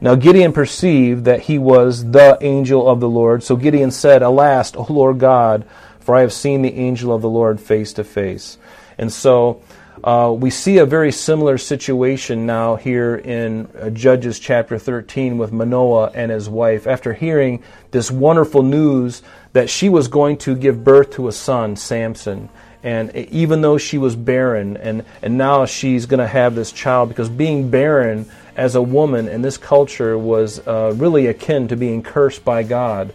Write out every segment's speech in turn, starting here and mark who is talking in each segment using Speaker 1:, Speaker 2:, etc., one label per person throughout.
Speaker 1: Now Gideon perceived that he was the angel of the Lord. So Gideon said, Alas, O Lord God, for I have seen the angel of the Lord face to face. And so uh, we see a very similar situation now here in uh, Judges chapter 13 with Manoah and his wife. After hearing this wonderful news that she was going to give birth to a son, Samson, and even though she was barren, and, and now she's going to have this child, because being barren as a woman in this culture was uh, really akin to being cursed by God.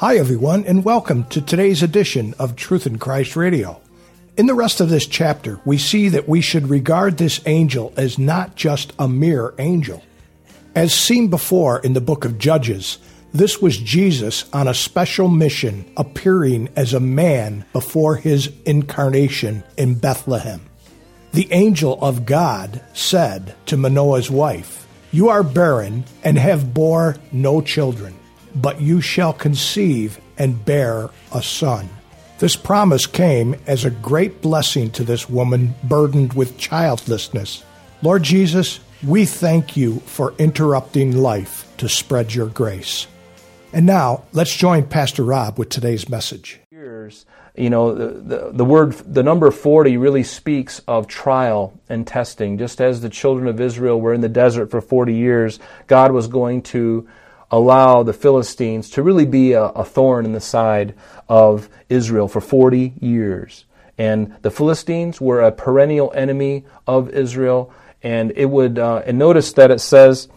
Speaker 2: Hi, everyone, and welcome to today's edition of Truth in Christ Radio. In the rest of this chapter, we see that we should regard this angel as not just a mere angel. As seen before in the book of Judges, this was Jesus on a special mission appearing as a man before his incarnation in Bethlehem. The angel of God said to Manoah's wife, You are barren and have bore no children but you shall conceive and bear a son. This promise came as a great blessing to this woman burdened with childlessness. Lord Jesus, we thank you for interrupting life to spread your grace. And now, let's join Pastor Rob with today's message.
Speaker 1: Years, You know, the, the, the, word, the number 40 really speaks of trial and testing. Just as the children of Israel were in the desert for 40 years, God was going to allow the Philistines to really be a, a, thorn in the side of Israel for 40 years. And the Philistines were a perennial enemy of Israel. And it would, uh, and notice that it says,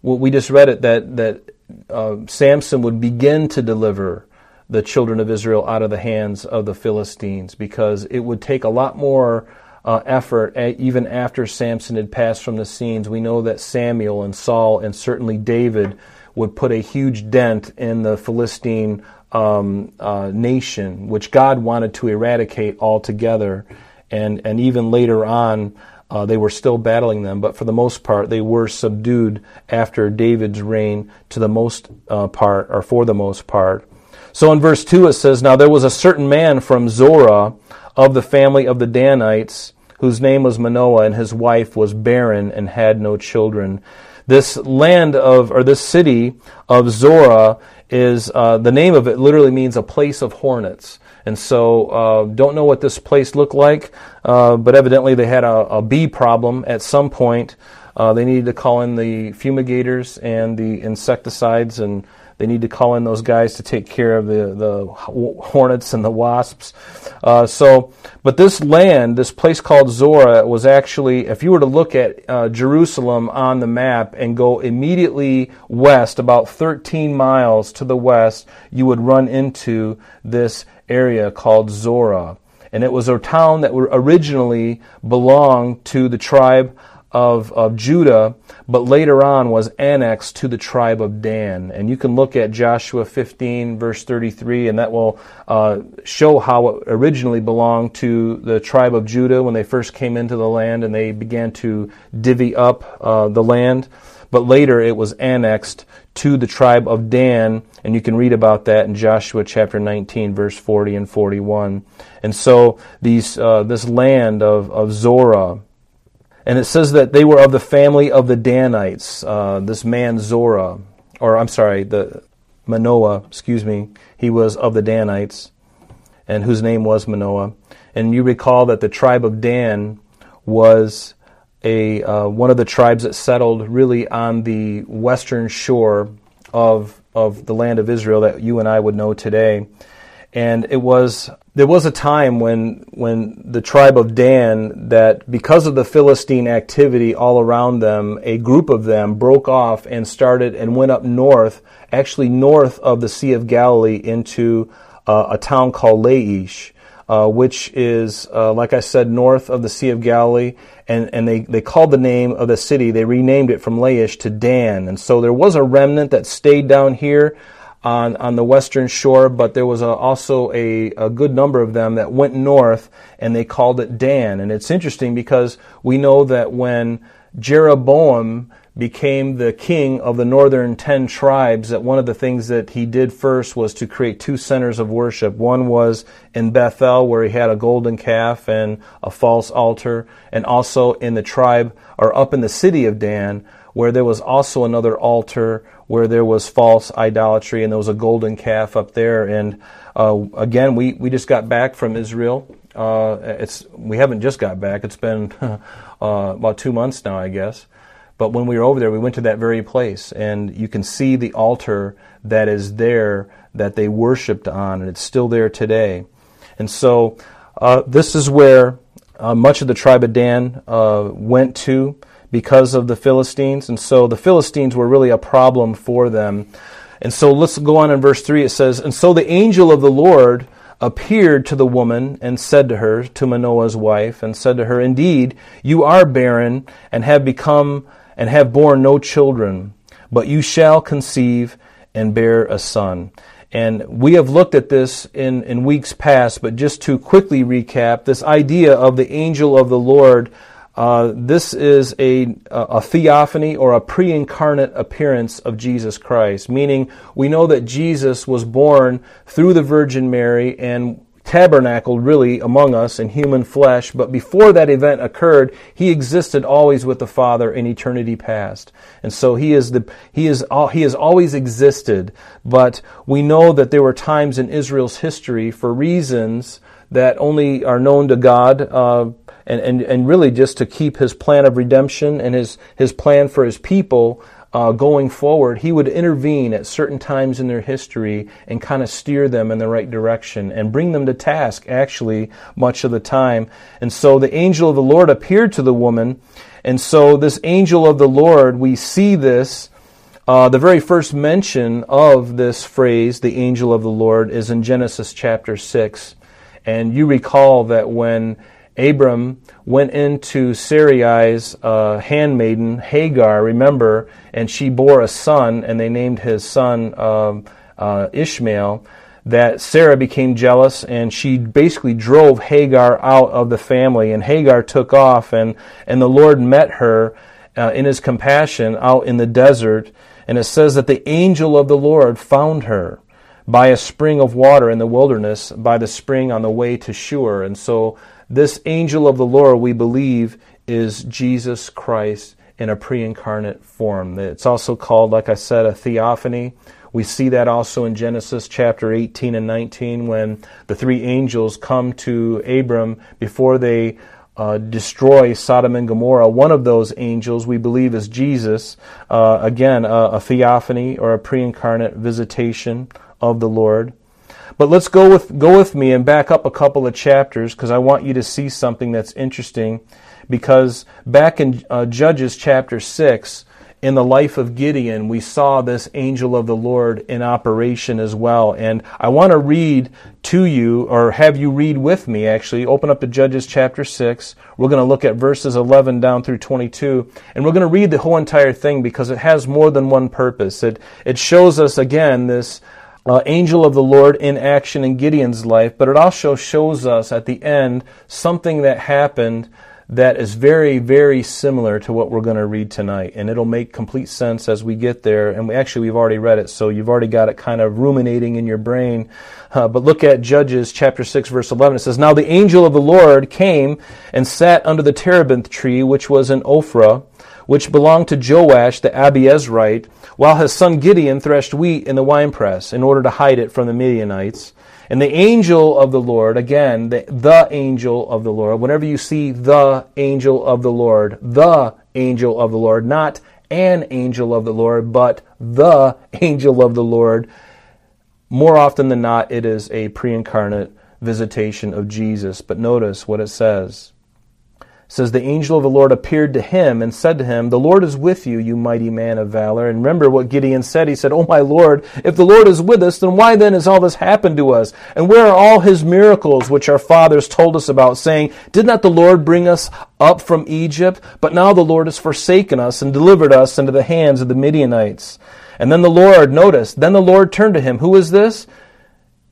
Speaker 1: well, we just read it, that, that uh, Samson would begin to deliver the children of Israel out of the hands of the Philistines because it would take a lot more uh, effort, even after Samson had passed from the scenes. We know that Samuel and Saul and certainly David would put a huge dent in the Philistine um, uh, nation, which God wanted to eradicate altogether. And, and even later on, uh, they were still battling them, but for the most part, they were subdued after David's reign to the most uh, part, or for the most part. So in verse 2 it says, Now there was a certain man from Zorah of the family of the Danites, whose name was Manoah, and his wife was barren and had no children. This land of, or this city of Zorah is, uh, the name of it literally means a place of hornets. And so, uh, don't know what this place looked like, uh, but evidently they had a, a, bee problem at some point. Uh, they needed to call in the fumigators and the insecticides and they need to call in those guys to take care of the, the hornets and the wasps. Uh, so, but this land, this place called Zorah, was actually, if you were to look at uh, Jerusalem on the map and go immediately west, about 13 miles to the west, you would run into this area called Zorah. And it was a town that originally belonged to the tribe of, of Judah, but later on was annexed to the tribe of Dan. And you can look at Joshua 15, verse 33, and that will uh, show how it originally belonged to the tribe of Judah when they first came into the land and they began to divvy up uh, the land. But later it was annexed to the tribe of Dan, and you can read about that in Joshua chapter 19, verse 40 and 41. And so these, uh, this land of, of Zorah, and it says that they were of the family of the Danites. Uh, this man Zorah, or I'm sorry, the Manoah, excuse me, he was of the Danites, and whose name was Manoah. And you recall that the tribe of Dan was a uh, one of the tribes that settled really on the western shore of of the land of Israel that you and I would know today. And it was there was a time when when the tribe of Dan that because of the Philistine activity all around them, a group of them broke off and started and went up north, actually north of the Sea of Galilee into uh, a town called Laish. Uh, which is, uh, like I said, north of the Sea of Galilee, and, and they, they called the name of the city, they renamed it from Laish to Dan. And so there was a remnant that stayed down here on, on the western shore, but there was a, also a, a good number of them that went north and they called it Dan. And it's interesting because we know that when Jeroboam became the king of the northern ten tribes, that one of the things that he did first was to create two centers of worship. One was in Bethel, where he had a golden calf and a false altar, and also in the tribe, or up in the city of Dan, where there was also another altar where there was false idolatry and there was a golden calf up there. And uh, again, we, we just got back from Israel. Uh, it's we haven't just got back. It's been uh, about two months now, I guess. But when we were over there, we went to that very place, and you can see the altar that is there that they worshipped on, and it's still there today. And so, uh, this is where uh, much of the tribe of Dan uh, went to because of the Philistines. And so the Philistines were really a problem for them. And so let's go on in verse 3. It says, And so the angel of the Lord appeared to the woman and said to her, to Manoah's wife, and said to her, Indeed, you are barren and have become and have borne no children, but you shall conceive and bear a son. And we have looked at this in, in weeks past, but just to quickly recap, this idea of the angel of the Lord uh, this is a, a theophany or a pre incarnate appearance of Jesus Christ, meaning we know that Jesus was born through the Virgin Mary and tabernacled really among us in human flesh, but before that event occurred, he existed always with the Father in eternity past. And so he is the he is he has always existed, but we know that there were times in Israel's history for reasons that only are known to God, uh, and, and, and really just to keep his plan of redemption and his, his plan for his people uh, going forward, he would intervene at certain times in their history and kind of steer them in the right direction and bring them to task, actually, much of the time. And so the angel of the Lord appeared to the woman. And so this angel of the Lord, we see this. Uh, the very first mention of this phrase, the angel of the Lord, is in Genesis chapter 6. And you recall that when Abram went into Sarai's uh, handmaiden, Hagar, remember, and she bore a son, and they named his son um, uh, Ishmael. That Sarah became jealous, and she basically drove Hagar out of the family, and Hagar took off, and, and the Lord met her uh, in his compassion out in the desert, and it says that the angel of the Lord found her by a spring of water in the wilderness, by the spring on the way to Shur. And so this angel of the Lord, we believe, is Jesus Christ in a pre incarnate form. It's also called, like I said, a theophany. We see that also in Genesis chapter 18 and 19 when the three angels come to Abram before they uh, destroy Sodom and Gomorrah. One of those angels, we believe, is Jesus. Uh, again, a theophany or a pre incarnate visitation of the Lord. But let's go with, go with me and back up a couple of chapters because I want you to see something that's interesting. Because back in uh, Judges chapter 6, in the life of Gideon, we saw this angel of the Lord in operation as well. And I want to read to you, or have you read with me actually. Open up to Judges chapter 6. We're going to look at verses 11 down through 22. And we're going to read the whole entire thing because it has more than one purpose. It, it shows us again this uh, angel of the Lord in action in Gideon's life, but it also shows us at the end something that happened that is very, very similar to what we're going to read tonight. And it'll make complete sense as we get there. And we, actually, we've already read it, so you've already got it kind of ruminating in your brain. Uh, but look at Judges chapter 6, verse 11. It says, Now the angel of the Lord came and sat under the terebinth tree, which was in Ophrah, which belonged to Joash the Abiezrite while his son Gideon threshed wheat in the winepress in order to hide it from the Midianites. And the angel of the Lord, again, the, the angel of the Lord, whenever you see the angel of the Lord, the angel of the Lord, not an angel of the Lord, but the angel of the Lord, more often than not, it is a pre incarnate visitation of Jesus. But notice what it says. Says, The angel of the Lord appeared to him and said to him, The Lord is with you, you mighty man of valor. And remember what Gideon said. He said, Oh my Lord, if the Lord is with us, then why then has all this happened to us? And where are all his miracles which our fathers told us about, saying, Did not the Lord bring us up from Egypt? But now the Lord has forsaken us and delivered us into the hands of the Midianites. And then the Lord, noticed. then the Lord turned to him. Who is this?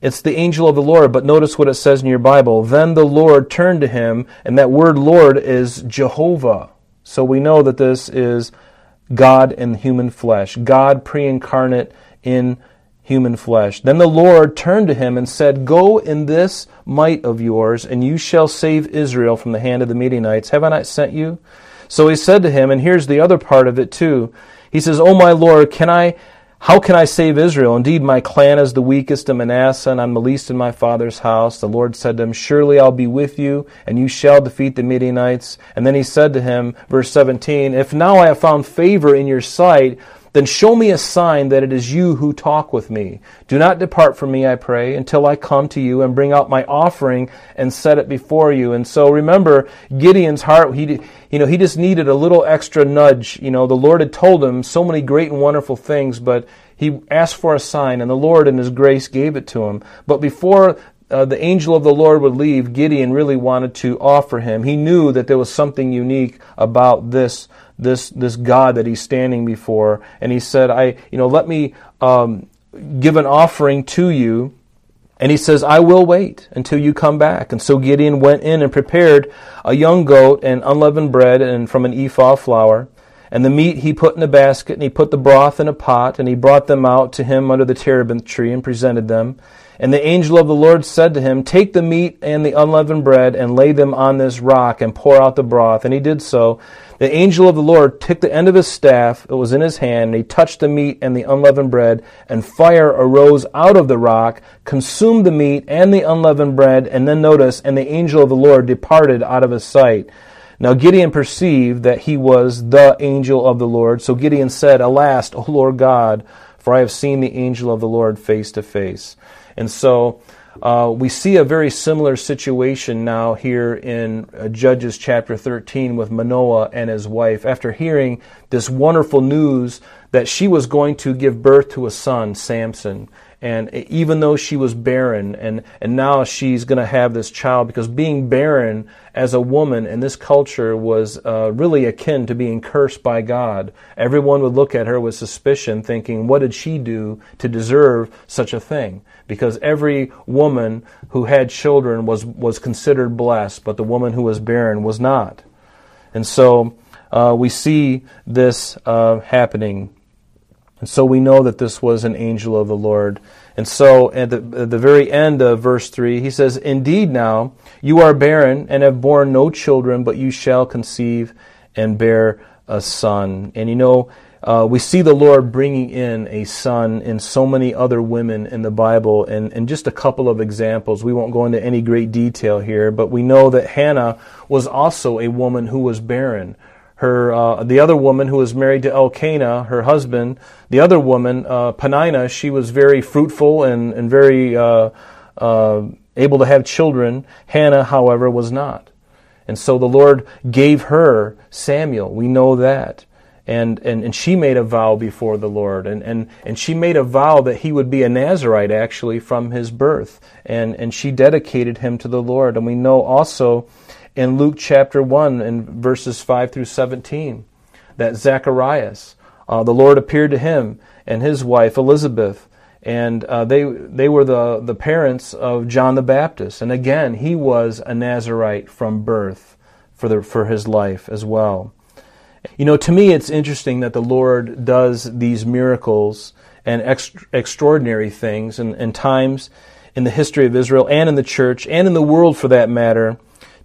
Speaker 1: It's the angel of the Lord, but notice what it says in your Bible. Then the Lord turned to him, and that word Lord is Jehovah. So we know that this is God in human flesh, God pre incarnate in human flesh. Then the Lord turned to him and said, Go in this might of yours, and you shall save Israel from the hand of the Midianites. Have I not sent you? So he said to him, and here's the other part of it too. He says, "Oh my Lord, can I how can I save Israel? Indeed, my clan is the weakest in Manasseh, and I'm the least in my father's house. The Lord said to him, Surely I'll be with you, and you shall defeat the Midianites. And then he said to him, verse 17, If now I have found favor in your sight, then show me a sign that it is you who talk with me. Do not depart from me, I pray, until I come to you and bring out my offering and set it before you. And so remember, Gideon's heart, he, you know, he just needed a little extra nudge. You know, the Lord had told him so many great and wonderful things, but he asked for a sign, and the Lord in his grace gave it to him. But before uh, the angel of the Lord would leave, Gideon really wanted to offer him. He knew that there was something unique about this this this God that he's standing before, and he said, "I, you know, let me um, give an offering to you." And he says, I will wait until you come back. And so Gideon went in and prepared a young goat and unleavened bread and from an ephah flour. And the meat he put in a basket, and he put the broth in a pot, and he brought them out to him under the terebinth tree and presented them. And the angel of the Lord said to him, Take the meat and the unleavened bread and lay them on this rock and pour out the broth. And he did so. The angel of the Lord took the end of his staff, it was in his hand, and he touched the meat and the unleavened bread, and fire arose out of the rock, consumed the meat and the unleavened bread, and then notice, and the angel of the Lord departed out of his sight. Now Gideon perceived that he was the angel of the Lord. So Gideon said, Alas, O Lord God, for I have seen the angel of the Lord face to face. And so uh, we see a very similar situation now here in uh, Judges chapter 13 with Manoah and his wife. After hearing this wonderful news that she was going to give birth to a son, Samson, and even though she was barren and, and now she's going to have this child because being barren as a woman in this culture was uh, really akin to being cursed by god. Everyone would look at her with suspicion thinking what did she do to deserve such a thing? Because every woman who had children was, was considered blessed but the woman who was barren was not. And so uh, we see this uh, happening and so we know that this was an angel of the Lord. And so at the, at the, very end of verse 3, he says, Indeed, now you are barren and have borne no children, but you shall conceive and bear a son. And you know, uh, we see the Lord bringing in a son in so many other women in the Bible. And, and just a couple of examples. We won't go into any great detail here, but we know that Hannah was also a woman who was barren her uh, the other woman who was married to Elkanah, her husband, the other woman, uh, Penina, she was very fruitful and and very uh, uh, able to have children. Hannah, however, was not, and so the Lord gave her Samuel. We know that. And, and, and she made a vow before the Lord. And, and, and she made a vow that he would be a Nazarite actually from his birth. And, and she dedicated him to the Lord. And we know also in Luke chapter 1 and verses 5 through 17 that Zacharias, uh, the Lord appeared to him and his wife Elizabeth, and uh, they they were the the parents of John the Baptist, and again he was a Nazarite from birth for the for his life as well. You know, to me, it's interesting that the Lord does these miracles and extraordinary things, and, and times in the history of Israel and in the church and in the world for that matter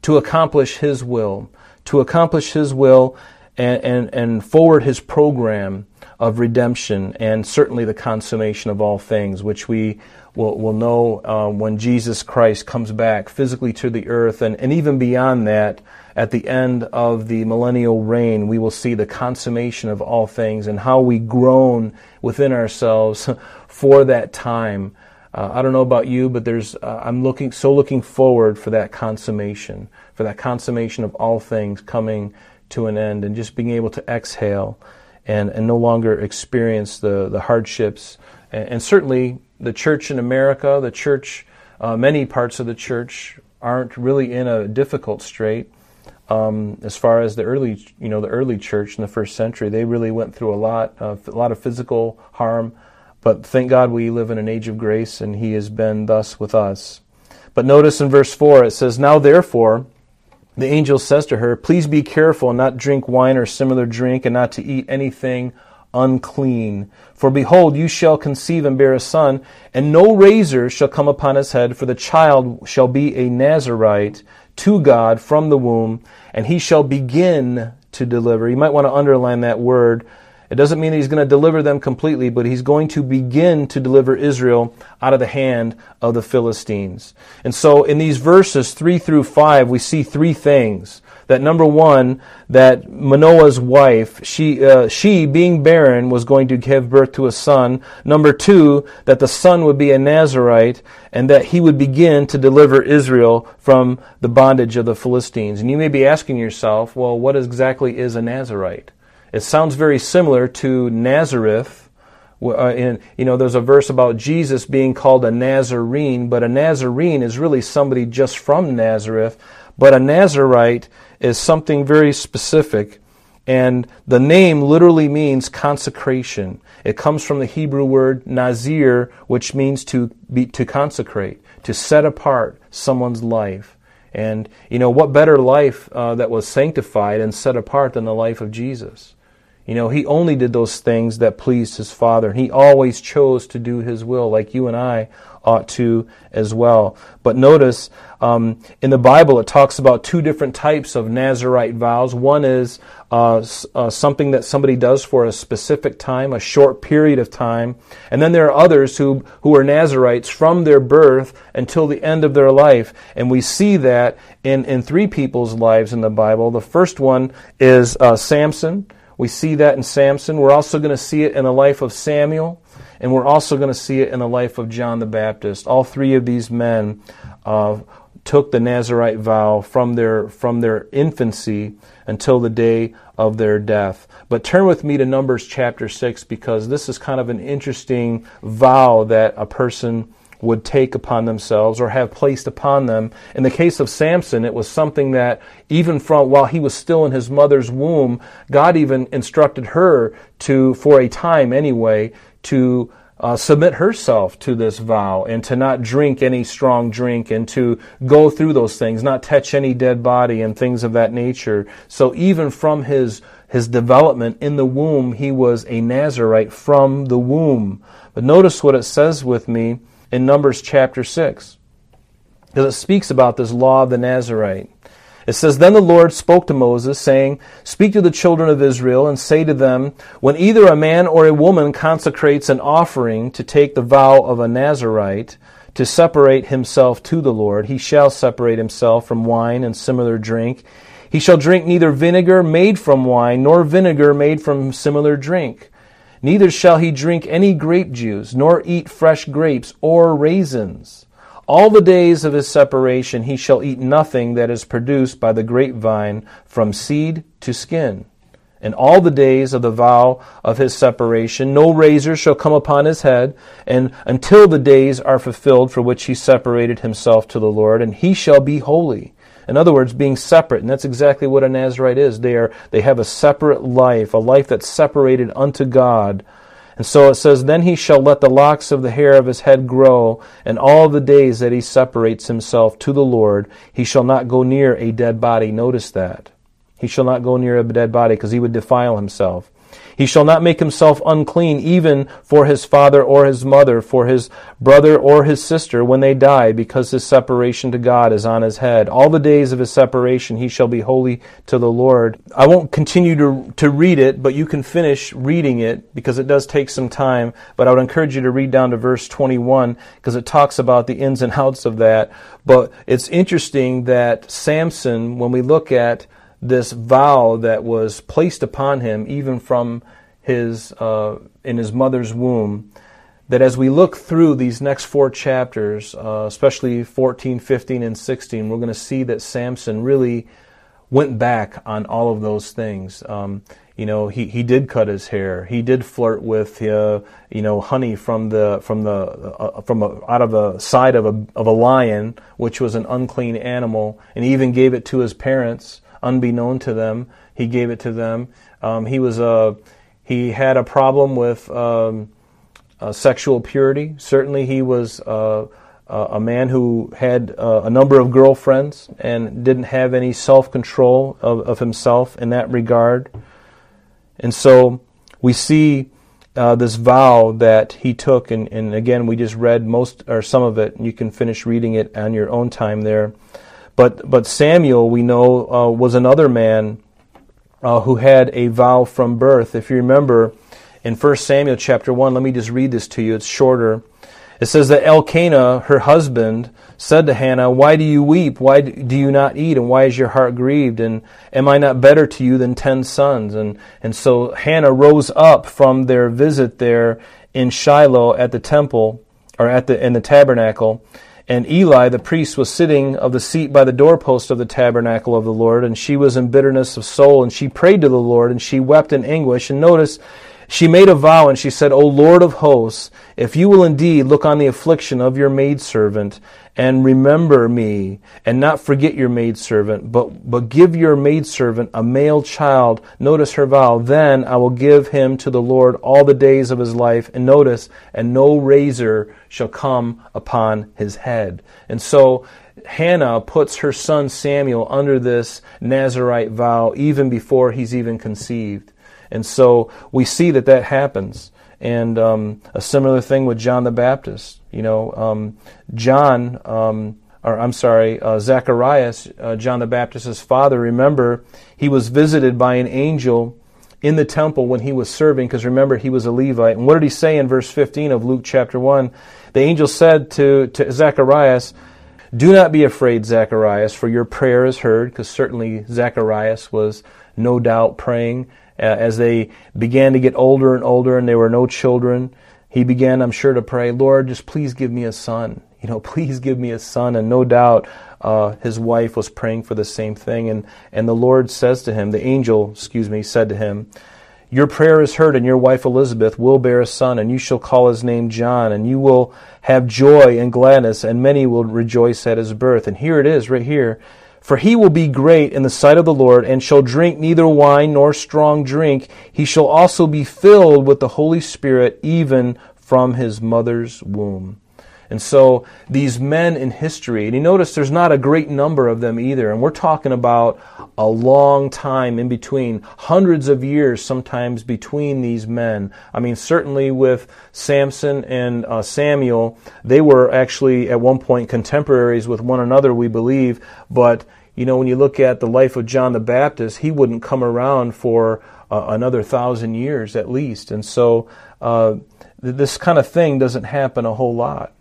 Speaker 1: to accomplish His will, to accomplish His will and, and, and forward His program of redemption and certainly the consummation of all things, which we will, will know uh, when Jesus Christ comes back physically to the earth. And, and even beyond that, at the end of the millennial reign, we will see the consummation of all things and how we groan within ourselves for that time uh, I don't know about you, but there's uh, I'm looking so looking forward for that consummation, for that consummation of all things coming to an end, and just being able to exhale and, and no longer experience the the hardships. And, and certainly, the church in America, the church, uh, many parts of the church aren't really in a difficult strait. Um, as far as the early, you know, the early church in the first century, they really went through a lot, of, a lot of physical harm, but thank God we live in an age of grace and He has been thus with us. But notice in verse 4 it says, Now therefore, the angel says to her, Please be careful and not drink wine or similar drink, and not to eat anything unclean. For behold, you shall conceive and bear a son, and no razor shall come upon his head, for the child shall be a Nazarite to God from the womb, and he shall begin to deliver. You might want to underline that word it doesn't mean that he's going to deliver them completely, but he's going to begin to deliver Israel out of the hand of the Philistines. And so in these verses 3 through 5, we see three things. That number one, that Manoah's wife, she, uh, she being barren, was going to give birth to a son. Number two, that the son would be a Nazarite, and that he would begin to deliver Israel from the bondage of the Philistines. And you may be asking yourself, well, what exactly is a Nazarite? It sounds very similar to Nazareth. Uh, in, you know, there's a verse about Jesus being called a Nazarene, but a Nazarene is really somebody just from Nazareth. But a Nazarite is something very specific. And the name literally means consecration. It comes from the Hebrew word nazir, which means to be, to consecrate, to set apart someone's life. And, you know, what better life uh, that was sanctified and set apart than the life of Jesus? You know, he only did those things that pleased his Father. He always chose to do his will, like you and I ought to as well. But notice um, in the Bible, it talks about two different types of Nazarite vows. One is uh, uh, something that somebody does for a specific time, a short period of time. And then there are others who, who are Nazarites from their birth until the end of their life. And we see that in, in three people's lives in the Bible. The first one is uh, Samson. We see that in Samson. We're also going to see it in the life of Samuel, and we're also going to see it in the life of John the Baptist. All three of these men uh, took the Nazarite vow from their, from their infancy until the day of their death. But turn with me to Numbers chapter 6 because this is kind of an interesting vow that a person would take upon themselves or have placed upon them. In the case of Samson, it was something that even from while he was still in his mother's womb, God even instructed her to, for a time anyway, to uh, submit herself to this vow and to not drink any strong drink and to go through those things, not touch any dead body and things of that nature. So even from his his development in the womb, he was a Nazarite from the womb. But notice what it says with me in Numbers chapter 6. Because it speaks about this law of the Nazarite. It says, Then the Lord spoke to Moses, saying, Speak to the children of Israel, and say to them, When either a man or a woman consecrates an offering to take the vow of a Nazarite, to separate himself to the Lord, he shall separate himself from wine and similar drink. He shall drink neither vinegar made from wine, nor vinegar made from similar drink. Neither shall he drink any grape juice, nor eat fresh grapes or raisins. All the days of his separation he shall eat nothing that is produced by the grapevine from seed to skin. And all the days of the vow of his separation, no razor shall come upon his head, and until the days are fulfilled for which he separated himself to the Lord, and he shall be holy. In other words, being separate, and that's exactly what a Nazarite is. They are they have a separate life, a life that's separated unto God. And so it says, Then he shall let the locks of the hair of his head grow, and all the days that he separates himself to the Lord, he shall not go near a dead body. Notice that. He shall not go near a dead body, because he would defile himself. He shall not make himself unclean even for his father or his mother, for his brother or his sister when they die, because his separation to God is on his head. All the days of his separation he shall be holy to the Lord. I won't continue to, to read it, but you can finish reading it because it does take some time. But I would encourage you to read down to verse 21 because it talks about the ins and outs of that. But it's interesting that Samson, when we look at this vow that was placed upon him even from his uh, in his mother's womb that as we look through these next four chapters, uh, especially 14, 15, and 16, we're going to see that Samson really went back on all of those things. Um, you know, he, he did cut his hair. He did flirt with, uh, you know, honey from the from the uh, from a, out of the side of a of a lion, which was an unclean animal, and he even gave it to his parents, unbeknown to them. He gave it to them. Um, he was a uh, he had a problem with um, uh, sexual purity. Certainly, he was uh, uh, a man who had a number of girlfriends and didn't have any self control of, of, himself in that regard. And so we see this vow that he took, and, and, again, we just read most or some of it, and you can finish reading it on your own time there. But, but Samuel, we know, uh, was another man uh, who had a vow from birth. If you remember, in 1 Samuel chapter 1. Let me just read this to you. It's shorter. It says that Elkanah, her husband, said to Hannah, Why do you weep? Why do you not eat? And why is your heart grieved? And am I not better to you than ten sons? And, and so Hannah rose up from their visit there in Shiloh at the temple, or at the, in the tabernacle. And Eli, the priest, was sitting of the seat by the doorpost of the tabernacle of the Lord, and she was in bitterness of soul, and she prayed to the Lord, and she wept in anguish. And notice, she made a vow and she said, O Lord of hosts, if you will indeed look on the affliction of your maidservant and remember me and not forget your maidservant, but, but give your maidservant a male child, notice her vow, then I will give him to the Lord all the days of his life. And notice, and no razor shall come upon his head. And so Hannah puts her son Samuel under this Nazarite vow even before he's even conceived. And so we see that that happens. And um, a similar thing with John the Baptist. You know, um, John, um, or I'm sorry, uh, Zacharias, uh, John the Baptist's father, remember, he was visited by an angel in the temple when he was serving, because remember, he was a Levite. And what did he say in verse 15 of Luke chapter 1? The angel said to, to Zacharias, Do not be afraid, Zacharias, for your prayer is heard, because certainly Zacharias was no doubt praying as they began to get older and older and there were no children, he began, I'm sure, to pray, Lord, just please give me a son. You know, please give me a son. And no doubt uh, his wife was praying for the same thing. And, and the Lord says to him, the angel, excuse me, said to him, Your prayer is heard, and your wife Elizabeth will bear a son, and you shall call his name John, and you will have joy and gladness, and many will rejoice at his birth. And here it is, right here. For he will be great in the sight of the Lord, and shall drink neither wine nor strong drink. He shall also be filled with the Holy Spirit, even from his mother's womb. And so these men in history, and you notice there's not a great number of them either, and we're talking about a long time in between, hundreds of years sometimes between these men. I mean, certainly with Samson and uh, Samuel, they were actually at one point contemporaries with one another, we believe, but you know, when you look at the life of John the Baptist, he wouldn't come around for uh, another thousand years at least. And so uh, this kind of thing doesn't happen a whole lot.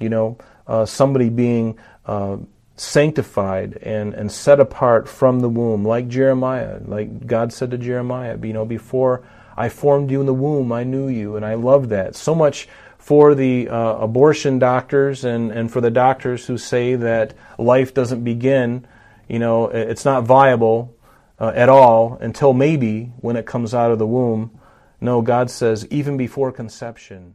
Speaker 1: You know, uh, somebody being uh, sanctified and, and set apart from the womb, like Jeremiah, like God said to Jeremiah, you know, before I formed you in the womb, I knew you, and I love that. So much for the uh, abortion doctors and, and for the doctors who say that life doesn't begin you know, it's not viable uh, at all until maybe when it comes out of the womb. No, God says, even before conception.